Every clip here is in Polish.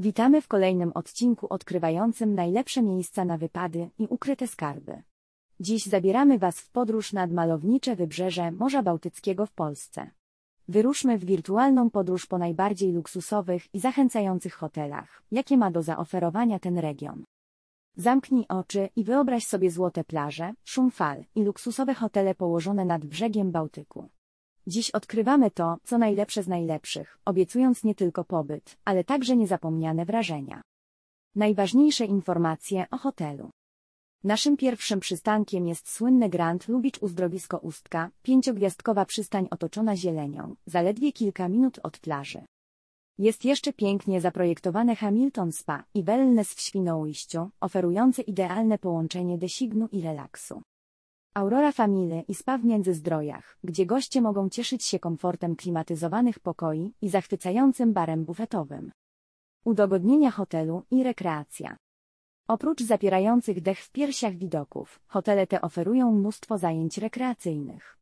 Witamy w kolejnym odcinku odkrywającym najlepsze miejsca na wypady i ukryte skarby. Dziś zabieramy Was w podróż nad malownicze wybrzeże Morza Bałtyckiego w Polsce. Wyruszmy w wirtualną podróż po najbardziej luksusowych i zachęcających hotelach, jakie ma do zaoferowania ten region. Zamknij oczy i wyobraź sobie złote plaże, szum fal i luksusowe hotele położone nad brzegiem Bałtyku. Dziś odkrywamy to, co najlepsze z najlepszych, obiecując nie tylko pobyt, ale także niezapomniane wrażenia. Najważniejsze informacje o hotelu. Naszym pierwszym przystankiem jest słynne Grand Lubicz Uzdrowisko Ustka, pięciogwiazdkowa przystań otoczona zielenią, zaledwie kilka minut od plaży. Jest jeszcze pięknie zaprojektowane Hamilton Spa i Wellness w Świnoujściu, oferujące idealne połączenie designu i relaksu. Aurora Family i spa w Międzyzdrojach, gdzie goście mogą cieszyć się komfortem klimatyzowanych pokoi i zachwycającym barem bufetowym. Udogodnienia hotelu i rekreacja. Oprócz zapierających dech w piersiach widoków, hotele te oferują mnóstwo zajęć rekreacyjnych.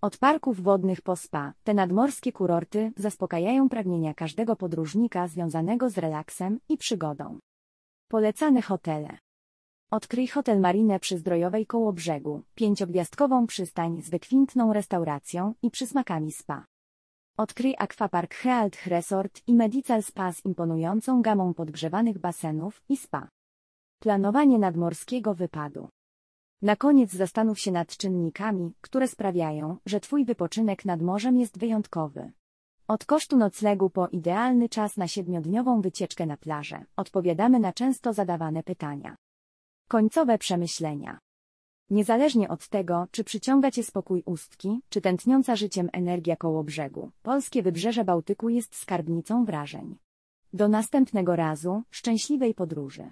Od parków wodnych po spa, te nadmorskie kurorty zaspokajają pragnienia każdego podróżnika związanego z relaksem i przygodą. Polecane hotele. Odkryj Hotel Marinę przy Zdrojowej koło brzegu, pięciogwiazdkową przystań z wykwintną restauracją i przysmakami spa. Odkryj Aquapark Health Resort i Medical Spa z imponującą gamą podgrzewanych basenów i spa. Planowanie nadmorskiego wypadu. Na koniec zastanów się nad czynnikami, które sprawiają, że Twój wypoczynek nad morzem jest wyjątkowy. Od kosztu noclegu po idealny czas na siedmiodniową wycieczkę na plażę, odpowiadamy na często zadawane pytania. Końcowe przemyślenia. Niezależnie od tego, czy przyciąga Cię spokój ustki, czy tętniąca życiem energia koło brzegu, polskie wybrzeże Bałtyku jest skarbnicą wrażeń. Do następnego razu, szczęśliwej podróży.